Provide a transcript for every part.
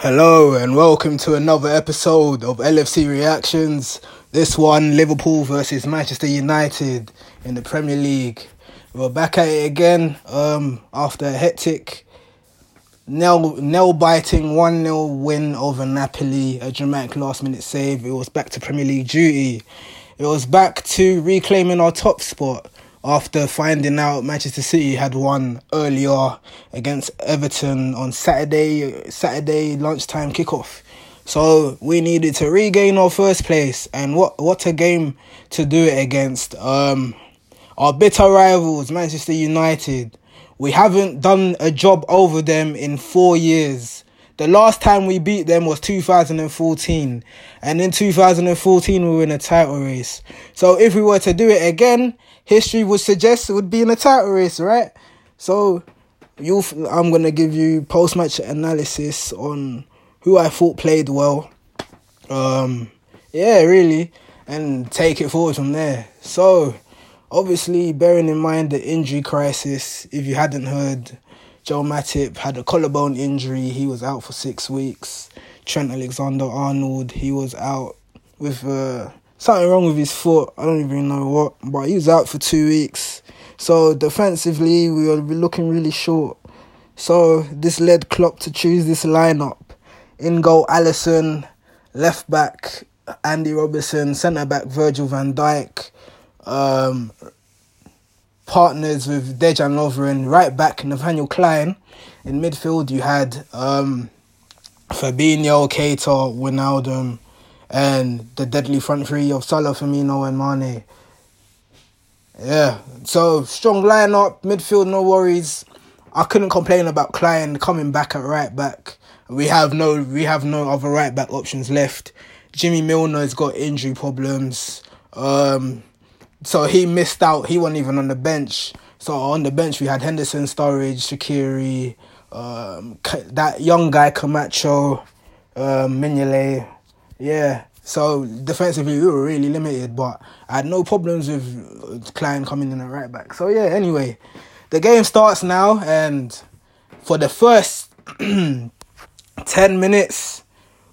Hello and welcome to another episode of LFC Reactions. This one, Liverpool versus Manchester United in the Premier League. We're back at it again um, after a hectic, nail, nail biting 1 0 win over Napoli, a dramatic last minute save. It was back to Premier League duty. It was back to reclaiming our top spot after finding out Manchester City had won earlier against Everton on Saturday Saturday lunchtime kickoff. So we needed to regain our first place and what what a game to do it against um our bitter rivals Manchester United. We haven't done a job over them in 4 years. The last time we beat them was 2014 and in 2014 we were in a title race. So if we were to do it again, history would suggest it would be in a title race, right? So, you, I'm gonna give you post match analysis on who I thought played well. Um, yeah, really, and take it forward from there. So, obviously, bearing in mind the injury crisis, if you hadn't heard, Joe Matip had a collarbone injury. He was out for six weeks. Trent Alexander Arnold, he was out with uh, something wrong with his foot. I don't even know what, but he was out for two weeks. So defensively, we were looking really short. So this led Klopp to choose this lineup: in goal, Alisson, left back Andy Robertson, centre back Virgil Van Dijk, um, partners with Dejan Lovren, right back Nathaniel Clyne. In midfield, you had um, Fabinho, Keita, Wijnaldum, and the deadly front three of Salah, Firmino, and Mane. Yeah, so strong lineup, midfield, no worries. I couldn't complain about Clyne coming back at right back. We have no, we have no other right back options left. Jimmy Milner's got injury problems, um, so he missed out. He wasn't even on the bench. So on the bench we had Henderson, Sturridge, Shaqiri, um, that young guy Camacho, um, Mignolet, yeah. So defensively, we were really limited, but I had no problems with Clyne coming in the right back. So yeah. Anyway, the game starts now, and for the first ten minutes,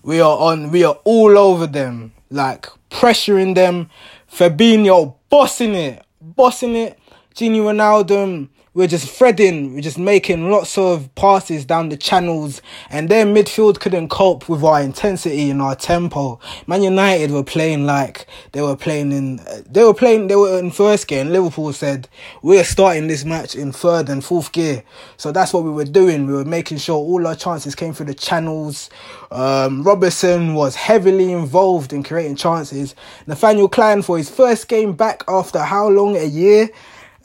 we are on. We are all over them, like pressuring them. Fabinho bossing it, bossing it. Gini Wijnaldum we're just threading, we're just making lots of passes down the channels, and their midfield couldn't cope with our intensity and our tempo. Man United were playing like they were playing in, they were playing, they were in first gear, and Liverpool said, we're starting this match in third and fourth gear. So that's what we were doing. We were making sure all our chances came through the channels. Um, Robertson was heavily involved in creating chances. Nathaniel Clyne for his first game back after how long? A year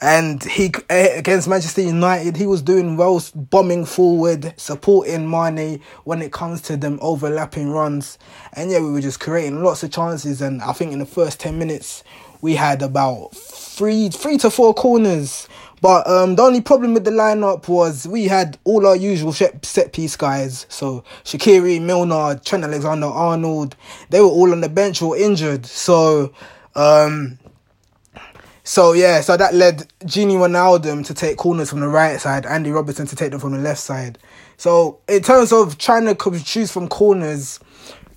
and he against Manchester United, he was doing well, bombing forward, supporting Mane when it comes to them overlapping runs. And yeah, we were just creating lots of chances. And I think in the first ten minutes, we had about three, three to four corners. But um, the only problem with the lineup was we had all our usual set piece guys. So Shaqiri, Milner, Trent Alexander Arnold, they were all on the bench or injured. So um, so yeah, so that led Gini Wijnaldum to take corners from the right side, Andy Robertson to take them from the left side. So in terms of trying to choose from corners,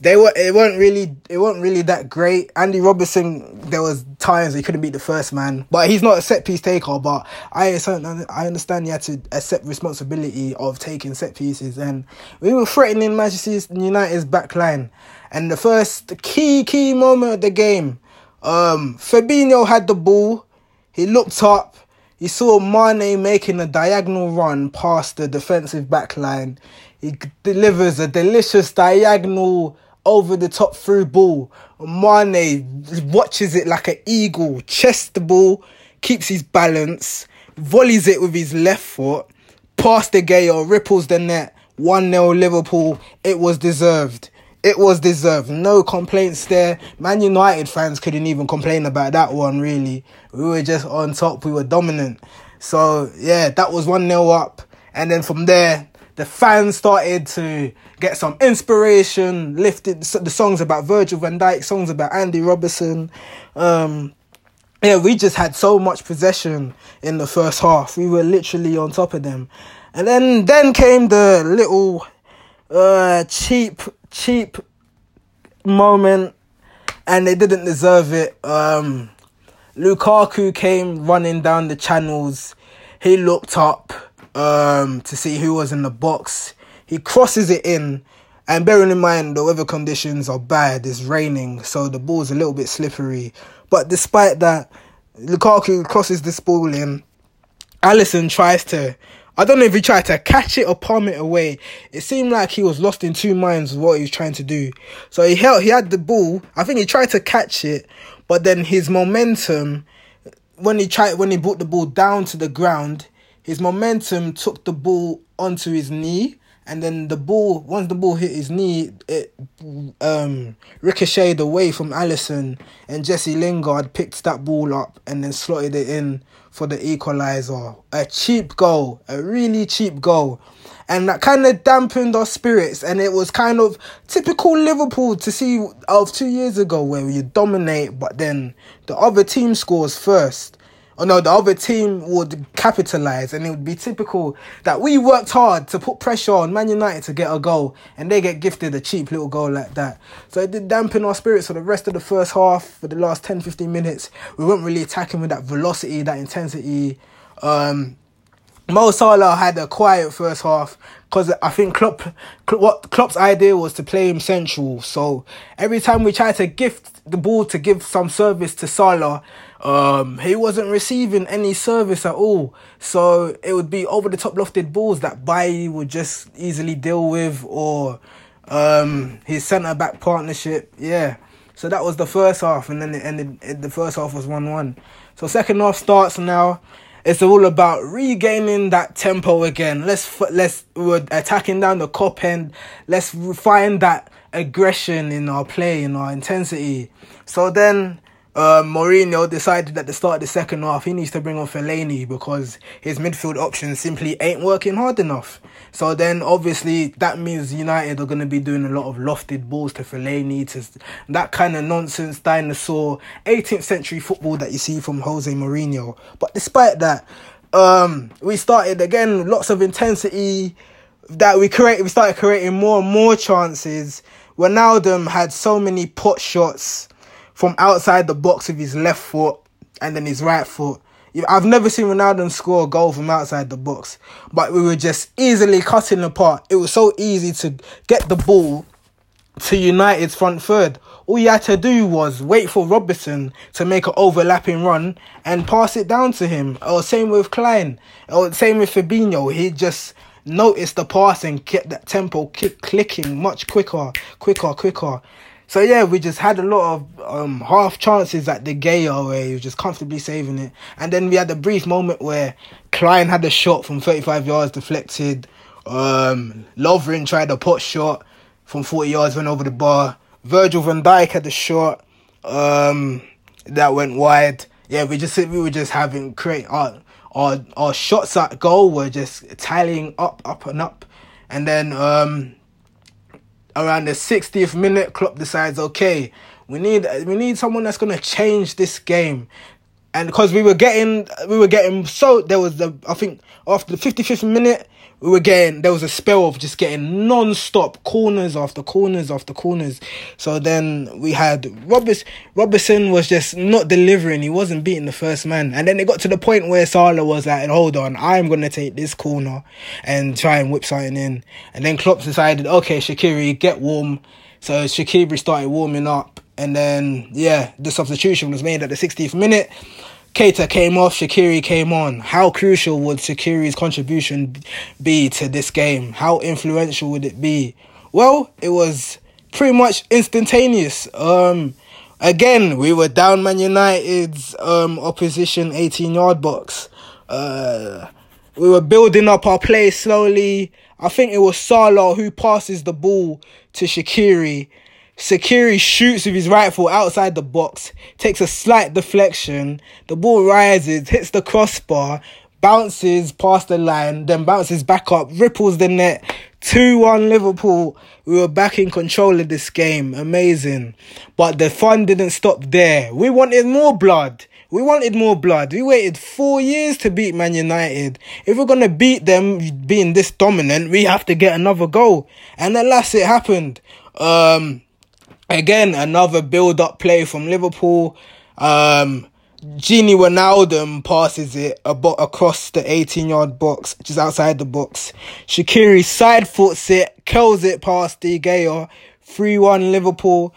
they were it weren't really it wasn't really that great. Andy Robertson, there was times he couldn't beat the first man, but he's not a set piece taker. But I I understand he had to accept responsibility of taking set pieces, and we were threatening Manchester United's back line. And the first key key moment of the game um, Fabinho had the ball. He looked up. He saw Mane making a diagonal run past the defensive back line. He delivers a delicious diagonal over the top through ball. Mane watches it like an eagle, chests the ball, keeps his balance, volleys it with his left foot, past De Gea, ripples the net. 1 0 Liverpool. It was deserved. It was deserved. No complaints there. Man United fans couldn't even complain about that one, really. We were just on top. We were dominant. So, yeah, that was 1 0 up. And then from there, the fans started to get some inspiration, lifted the songs about Virgil van Dijk, songs about Andy Robertson. Um, yeah, we just had so much possession in the first half. We were literally on top of them. And then then came the little uh, cheap, cheap moment, and they didn't deserve it. Um, Lukaku came running down the channels. He looked up um, to see who was in the box. He crosses it in, and bearing in mind the weather conditions are bad, it's raining, so the ball's a little bit slippery. But despite that, Lukaku crosses this ball in. Alisson tries to I don't know if he tried to catch it or palm it away. It seemed like he was lost in two minds what he was trying to do. So he held, he had the ball. I think he tried to catch it, but then his momentum, when he tried, when he brought the ball down to the ground, his momentum took the ball onto his knee, and then the ball, once the ball hit his knee, it um, ricocheted away from Alisson, and Jesse Lingard picked that ball up and then slotted it in for the equalizer. A cheap goal, a really cheap goal. And that kind of dampened our spirits. And it was kind of typical Liverpool to see of two years ago where you dominate, but then the other team scores first or no, the other team would capitalize, and it would be typical that we worked hard to put pressure on Man United to get a goal, and they get gifted a cheap little goal like that. So it did dampen our spirits for the rest of the first half, for the last 10 15 minutes. We weren't really attacking with that velocity, that intensity. Um, Mo Salah had a quiet first half because I think Klopp, what Klopp's idea was to play him central. So every time we tried to gift the ball to give some service to Salah, um, he wasn't receiving any service at all. So it would be over the top lofted balls that Bailly would just easily deal with or um, his centre back partnership. Yeah. So that was the first half, and then it ended. The first half was one one. So second half starts now. It's all about regaining that tempo again. Let's let's we're attacking down the Kop end. Let's find that aggression in our play, in our intensity. So then uh, Mourinho decided at the start of the second half he needs to bring on Fellaini because his midfield options simply ain't working hard enough. So then obviously that means United are going to be doing a lot of lofted balls to Fellaini, to that kind of nonsense dinosaur 18th century football that you see from Jose Mourinho. But despite that, um, we started again lots of intensity that we create. We started creating more and more chances. Ronaldo had so many pot shots from outside the box with his left foot and then his right foot. I've never seen Ronaldo score a goal from outside the box, but we were just easily cutting apart. It was so easy to get the ball to United's front third. All you had to do was wait for Robertson to make an overlapping run and pass it down to him. Or same with Clyne. Or same with Fabinho. He just noticed the pass and kept that tempo clicking much quicker, quicker, quicker. So yeah, we just had a lot of um, half chances at De Gea where he was just comfortably saving it, and then we had a brief moment where Clyne had a shot from 35 yards deflected. Um, Lovren tried a pot shot from 40 yards, went over the bar. Virgil van Dijk had a shot um, that went wide. Yeah, we just we were just having great our our our shots at goal were just tallying up, up and up, and then um, around the 60th minute, Klopp decides, okay, we need we need someone that's gonna change this game. And because we were getting we were getting so there was the I think after the 55th minute we were getting there was a spell of just getting non-stop corners after corners after corners. So then we had Roberts Robertson was just not delivering. He wasn't beating the first man. And then it got to the point where Salah was like, hold on, I'm gonna take this corner and try and whip something in. And then Klopp decided, okay, Shaqiri, get warm. So Shaqiri started warming up and then yeah, the substitution was made at the 60th minute. Keita came off, Shaqiri came on. How crucial would Shaqiri's contribution be to this game? How influential would it be? Well, it was pretty much instantaneous. Um, again, we were down Man United's um, opposition 18 yard box. Uh, we were building up our play slowly. I think it was Salah who passes the ball to Shaqiri Shaqiri shoots with his rifle outside the box, takes a slight deflection. The ball rises, hits the crossbar, bounces past the line, then bounces back up, ripples the net. 2 1 Liverpool. We were back in control of this game. Amazing. But the fun didn't stop there. We wanted more blood. We wanted more blood. We waited four years to beat Man United. If we're gonna beat them being this dominant, we have to get another goal. And at last it happened. Um, again, another build-up play from Liverpool. Um, Gini Wijnaldum passes it across the 18 yard box, just outside the box. Shaqiri side foots it, kills it past De Gea. 3 1 Liverpool.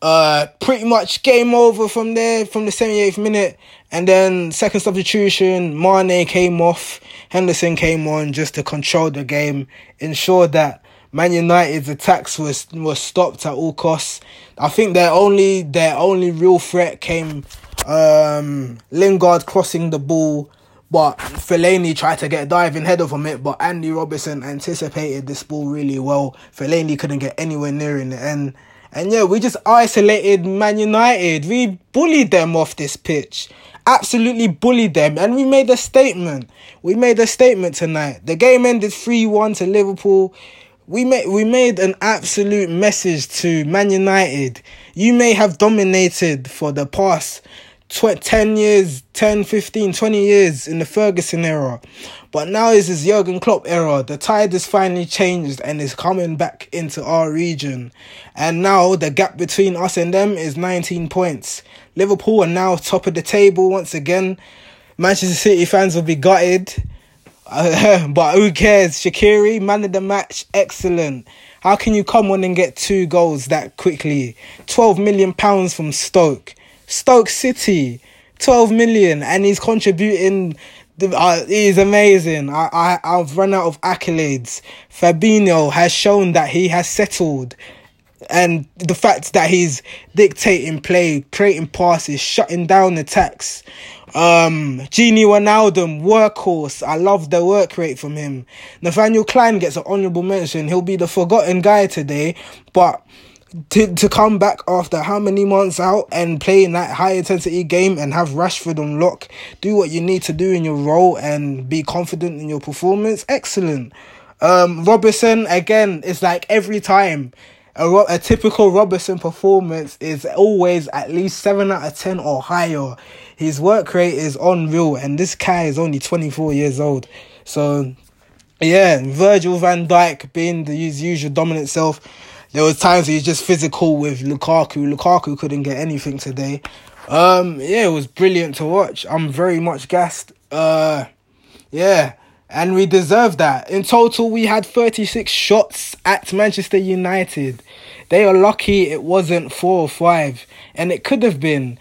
Uh, pretty much game over from there, from the 78th minute. And then second substitution, Mane came off, Henderson came on just to control the game, ensure that Man United's attacks was was stopped at all costs. I think their only their only real threat came um, Lingard crossing the ball, but Fellaini tried to get a diving header from it, but Andy Robertson anticipated this ball really well. Fellaini couldn't get anywhere near in the end. And yeah, we just isolated Man United. We bullied them off this pitch. Absolutely bullied them. And we made a statement. We made a statement tonight. The game ended 3 1 to Liverpool. We made we made an absolute message to Man United. You may have dominated for the past tw- 10 years, 10, 15, 20 years in the Ferguson era. But now is this Jurgen Klopp era. The tide has finally changed and is coming back into our region. And now the gap between us and them is 19 points. Liverpool are now top of the table once again. Manchester City fans will be gutted. Uh, but who cares? Shaqiri, man of the match, excellent. How can you come on and get two goals that quickly? 12 million pounds from Stoke. Stoke City, 12 million, and he's contributing. Uh, he's amazing. I, I, I've run out of accolades. Fabinho has shown that he has settled. And the fact that he's dictating play, creating passes, shutting down attacks. Um, Gini Wijnaldum, workhorse. I love the work rate from him. Nathaniel Clyne gets an honourable mention. He'll be the forgotten guy today, but to to come back after how many months out and play in that high intensity game and have Rashford on lock, do what you need to do in your role and be confident in your performance. Excellent. Um, Robertson again. It's like every time. A, a typical Robertson performance is always at least 7 out of 10 or higher. His work rate is unreal, and this guy is only 24 years old. So, yeah, Virgil van Dijk being the usual dominant self there was times he was just physical with Lukaku. Lukaku couldn't get anything today. Um, yeah, it was brilliant to watch. I'm very much gassed. Uh, yeah, and we deserve that. In total, we had 36 shots at Manchester United. They are lucky it wasn't four or five, and it could have been.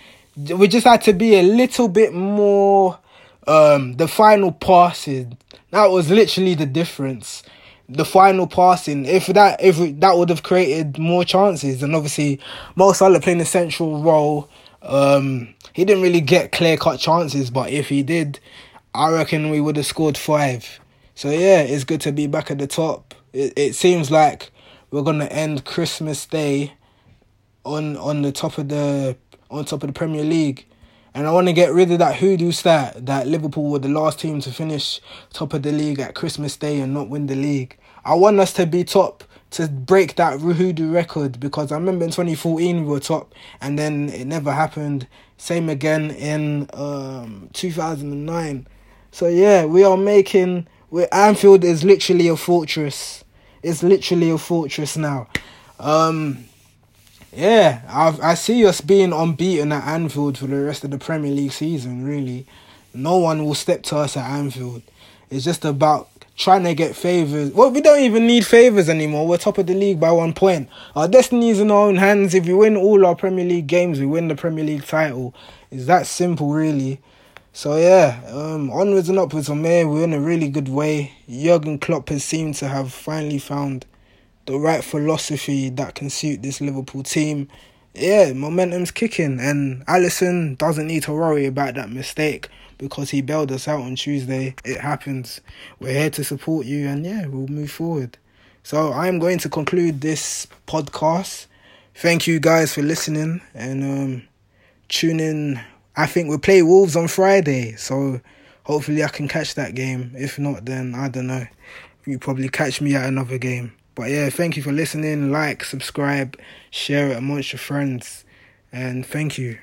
We just had to be a little bit more. Um, the final passes that was literally the difference the final passing, if that if that would have created more chances, and obviously Mo Salah playing a central role, um, he didn't really get clear cut chances, but if he did, I reckon we would have scored five. So yeah, it's good to be back at the top. It it seems like we're gonna end Christmas Day on on the top of the on top of the Premier League. And I want to get rid of that hoodoo stat that Liverpool were the last team to finish top of the league at Christmas Day and not win the league. I want us to be top to break that hoodoo record because I remember in 2014 we were top and then it never happened. Same again in um, 2009. So yeah, we are making. we Anfield is literally a fortress. It's literally a fortress now. Um, yeah, I I see us being unbeaten at Anfield for the rest of the Premier League season. Really, no one will step to us at Anfield. It's just about trying to get favors. Well, we don't even need favors anymore. We're top of the league by one point. Our destiny's in our own hands. If we win all our Premier League games, we win the Premier League title. It's that simple, really. So yeah, um, onwards and upwards from here. We're in a really good way. Jurgen Klopp has seemed to have finally found the right philosophy that can suit this Liverpool team. Yeah, momentum's kicking, and Alisson doesn't need to worry about that mistake because he bailed us out on Tuesday. It happens. We're here to support you, and yeah, we'll move forward. So I'm going to conclude this podcast. Thank you guys for listening, and um, tune in. I think we play Wolves on Friday, so hopefully I can catch that game. If not, then I don't know. You probably catch me at another game. But yeah, thank you for listening. Like, subscribe, share it amongst your friends. And thank you.